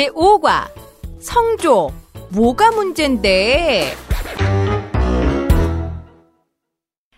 제5과 성조 뭐가 문제인데?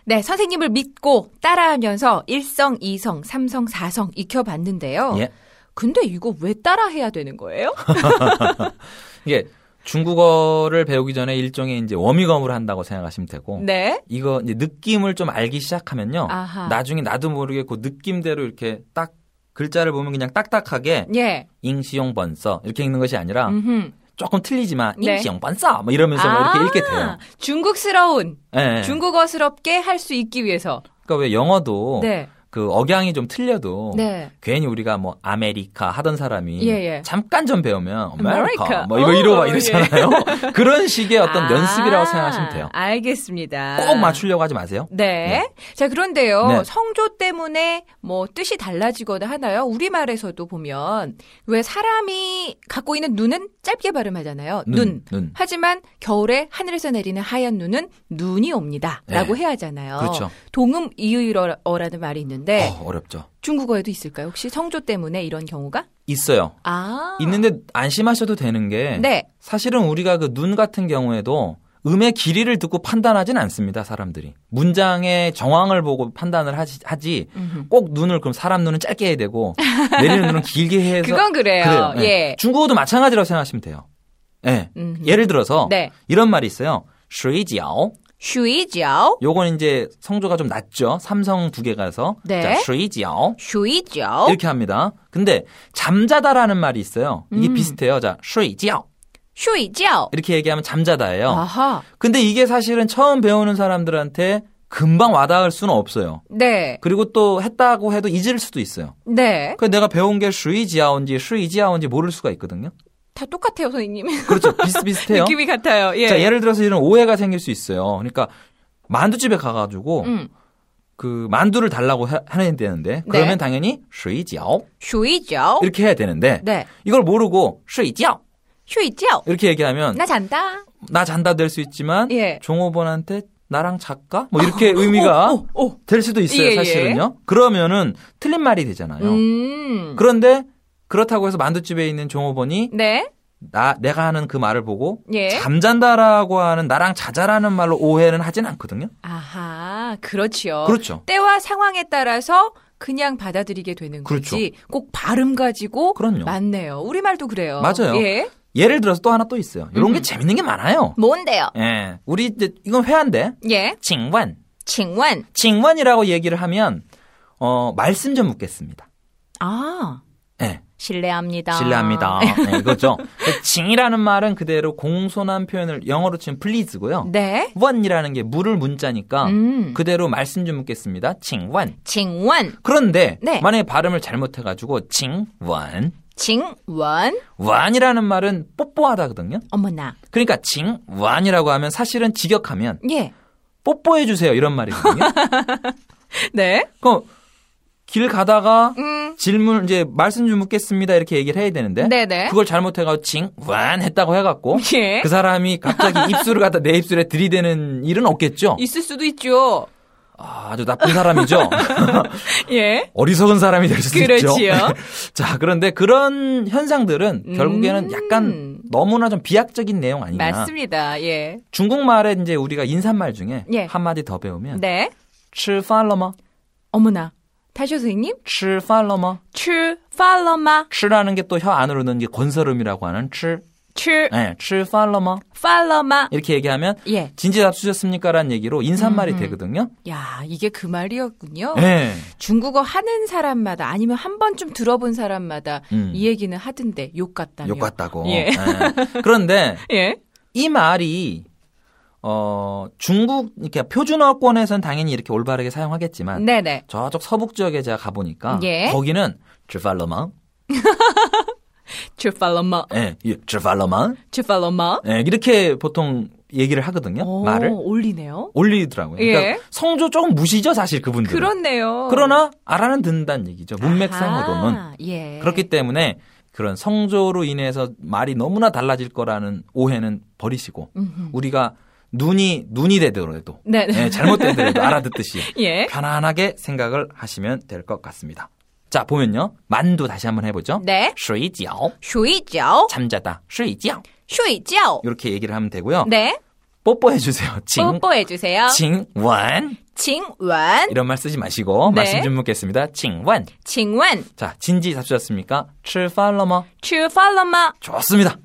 네, 선생님을 믿고 따라하면서 1성, 2성, 3성, 4성 익혀봤는데요. 예. 근데 이거 왜 따라해야 되는 거예요? 이게 중국어를 배우기 전에 일종의 이제 워밍업을 한다고 생각하시면 되고 네. 이거 이제 느낌을 좀 알기 시작하면요. 아하. 나중에 나도 모르게 그 느낌대로 이렇게 딱 글자를 보면 그냥 딱딱하게 예. 英雄本色 이렇게 읽는 것이 아니라 음흠. 조금 틀리지만 네. 英雄本色 뭐 이러면서 뭐 이렇게 읽게 돼요. 중국스러운, 예, 예. 중국어스럽게 할 수 있기 위해서. 그러니까 왜 영어도 네. 그 억양이 좀 틀려도 네. 괜히 우리가 뭐 아메리카 하던 사람이 예, 예. 잠깐 좀 배우면. 아메리카 뭐 이거 이러고 막 오, 이러잖아요. 그런 식의 어떤 아, 연습이라고 생각하시면 돼요. 알겠습니다. 꼭 맞추려고 하지 마세요. 네. 자, 그런데요. 네. 성조 때문에 뭐 뜻이 달라지거나 하나요? 우리 말에서도 보면 왜 사람이 갖고 있는 눈은 짧게 발음하잖아요. 눈. 눈, 눈. 하지만 겨울에 하늘에서 내리는 하얀 눈은 눈이 옵니다. 라고 네. 해야 하잖아요. 그렇죠. 동음 이의어라는 말이 있는 데 어, 어렵죠. 중국어에도 있을까요? 혹시 성조 때문에 이런 경우가? 있어요. 아. 있는데 안심하셔도 되는 게 네. 사실은 우리가 그 눈 같은 경우에도 음의 길이를 듣고 판단하진 않습니다, 사람들이. 문장의 정황을 보고 판단을 하지, 하지. 꼭 눈을 그럼 사람 눈은 짧게 해야 되고 내리는 눈은 길게 해서 그건 그래요. 그래요. 예. 예. 중국어도 마찬가지라고 생각하시면 돼요. 예. 음흠. 예를 들어서 네. 이런 말이 있어요. 睡觉 쉬이죠. 요건 이제 성조가 좀 낮죠. 삼성 두 개 가서 네. 자, 쉬이죠. 쉬이죠. 이렇게 합니다. 근데 잠자다라는 말이 있어요. 이게 음. 비슷해요. 자, 쉬이죠. 쉬이죠. 이렇게 얘기하면 잠자다예요. 아하. 근데 이게 사실은 처음 배우는 사람들한테 금방 와닿을 수는 없어요. 네. 그리고 또 했다고 해도 잊을 수도 있어요. 네. 그 내가 배운 게 슈이지아온지 슈이지아온지 모를 수가 있거든요. 다 똑같아요, 선생님. 그렇죠. 비슷비슷해요. 느낌이 같아요. 예. 자, 예를 들어서 이런 오해가 생길 수 있어요. 그러니까 만두집에 가가지고 음. 그 만두를 달라고 하- 해야 되는데 그러면 네. 당연히 쉬지아오 쉬이죠. 이렇게 해야 되는데 네. 이걸 모르고 쉬지아오 쉬이죠. 이렇게 얘기하면 나 잔다. 나 잔다 될 수 있지만 예. 종업원한테 나랑 작가 뭐 이렇게 의미가 오, 오, 오. 될 수도 있어요 예, 예. 사실은요. 그러면은 틀린 말이 되잖아요. 음. 그런데 그렇다고 해서 만두집에 있는 종업원이 네. 나 내가 하는 그 말을 보고 예. 잠잔다라고 하는 나랑 자자라는 말로 오해는 하진 않거든요. 아하, 그렇죠. 그렇죠. 때와 상황에 따라서 그냥 받아들이게 되는 그렇죠. 거지. 꼭 발음 가지고 그럼요. 맞네요. 우리 말도 그래요. 맞아요. 예. 예를 들어서 또 하나 또 있어요. 이런 게 음. 재밌는 게 많아요. 뭔데요? 예. 우리 이제 이건 회화인데 예. 징원. 칭원. 징원이라고 얘기를 하면 어 말씀 좀 묻겠습니다. 아, 예. 실례합니다. 실례합니다. 네, 이거죠. 징이라는 말은 그대로 공손한 표현을 영어로 치면 please고요. 네. 원이라는 게 물을 문자니까 음. 그대로 말씀 좀 묻겠습니다. 징원. 칭원. 그런데 네. 만약에 발음을 잘못해가지고 징원. 칭원. 완이라는 말은 뽀뽀하다거든요. 어머나. 그러니까 징완이라고 하면 사실은 직역하면 예. 뽀뽀해 주세요 이런 말이거든요. 네. 그 길 가다가 음. 질문 이제 말씀 좀 묻겠습니다 이렇게 얘기를 해야 되는데 네네. 그걸 잘못해가지고 징완 했다고 해갖고 예. 그 사람이 갑자기 입술을 갖다 내 입술에 들이대는 일은 없겠죠. 있을 수도 있죠. 아, 아주 나쁜 사람이죠. 예. 어리석은 사람이 될 수도 있죠. 그렇지요. 자, 그런데 그런 현상들은 음. 결국에는 약간 너무나 좀 비약적인 내용 아니냐. 맞습니다. 예. 중국말에 이제 우리가 인사말 중에 예. 한마디 더 배우면 네. 吃饭了吗? 어머나. 다시 선생님. 吃饭了吗? 출 팔로마. 吃라는 게 또 혀 안으로 넣는 게 건설음이라고 하는 吃. 출 네, 吃饭了吗? 팔로마. 이렇게 얘기하면 예. 진지답수셨습니까라는 얘기로 인사말이 음. 되거든요. 야, 이게 그 말이었군요. 네. 중국어 하는 사람마다 아니면 한 번쯤 들어본 사람마다 음. 이 얘기는 하던데 욕 같다며. 욕 같다고. 예. 네. 그런데 예. 이 말이 어, 중국, 그러니까 이렇게 표준어권에서는 당연히 이렇게 올바르게 사용하겠지만. 네네. 저쪽 서북 지역에 제가 가보니까. 예. 거기는, 주팔러망. 주팔러망. 예, 예 주팔러망. 주팔러망. 예, 이렇게 보통 얘기를 하거든요. 오, 말을. 올리네요. 올리더라고요. 예. 그러니까 성조 조금 무시죠, 사실 그분들은. 그렇네요. 그러나, 알아는 든다는 얘기죠. 문맥상으로는. 아하, 예. 그렇기 때문에, 그런 성조로 인해서 말이 너무나 달라질 거라는 오해는 버리시고, 음흠. 우리가 눈이 눈이 되더라도 네. 예, 잘못되더라도 알아듣듯이 예. 편안하게 생각을 하시면 될 것 같습니다. 자, 보면요. 만두 다시 한번 해보죠. 네. 睡觉. 睡觉, 잠자다. 睡觉.睡觉. 이렇게 얘기를 하면 되고요. 네. 뽀뽀해주세요. 징, 뽀뽀해 주세요. 징원. 칭완, 이런 말 쓰지 마시고 네. 말씀 좀 묻겠습니다. 징원. 칭완, 자, 진지 잡수셨습니까? 吃饭了吗? 吃饭了吗? 좋습니다.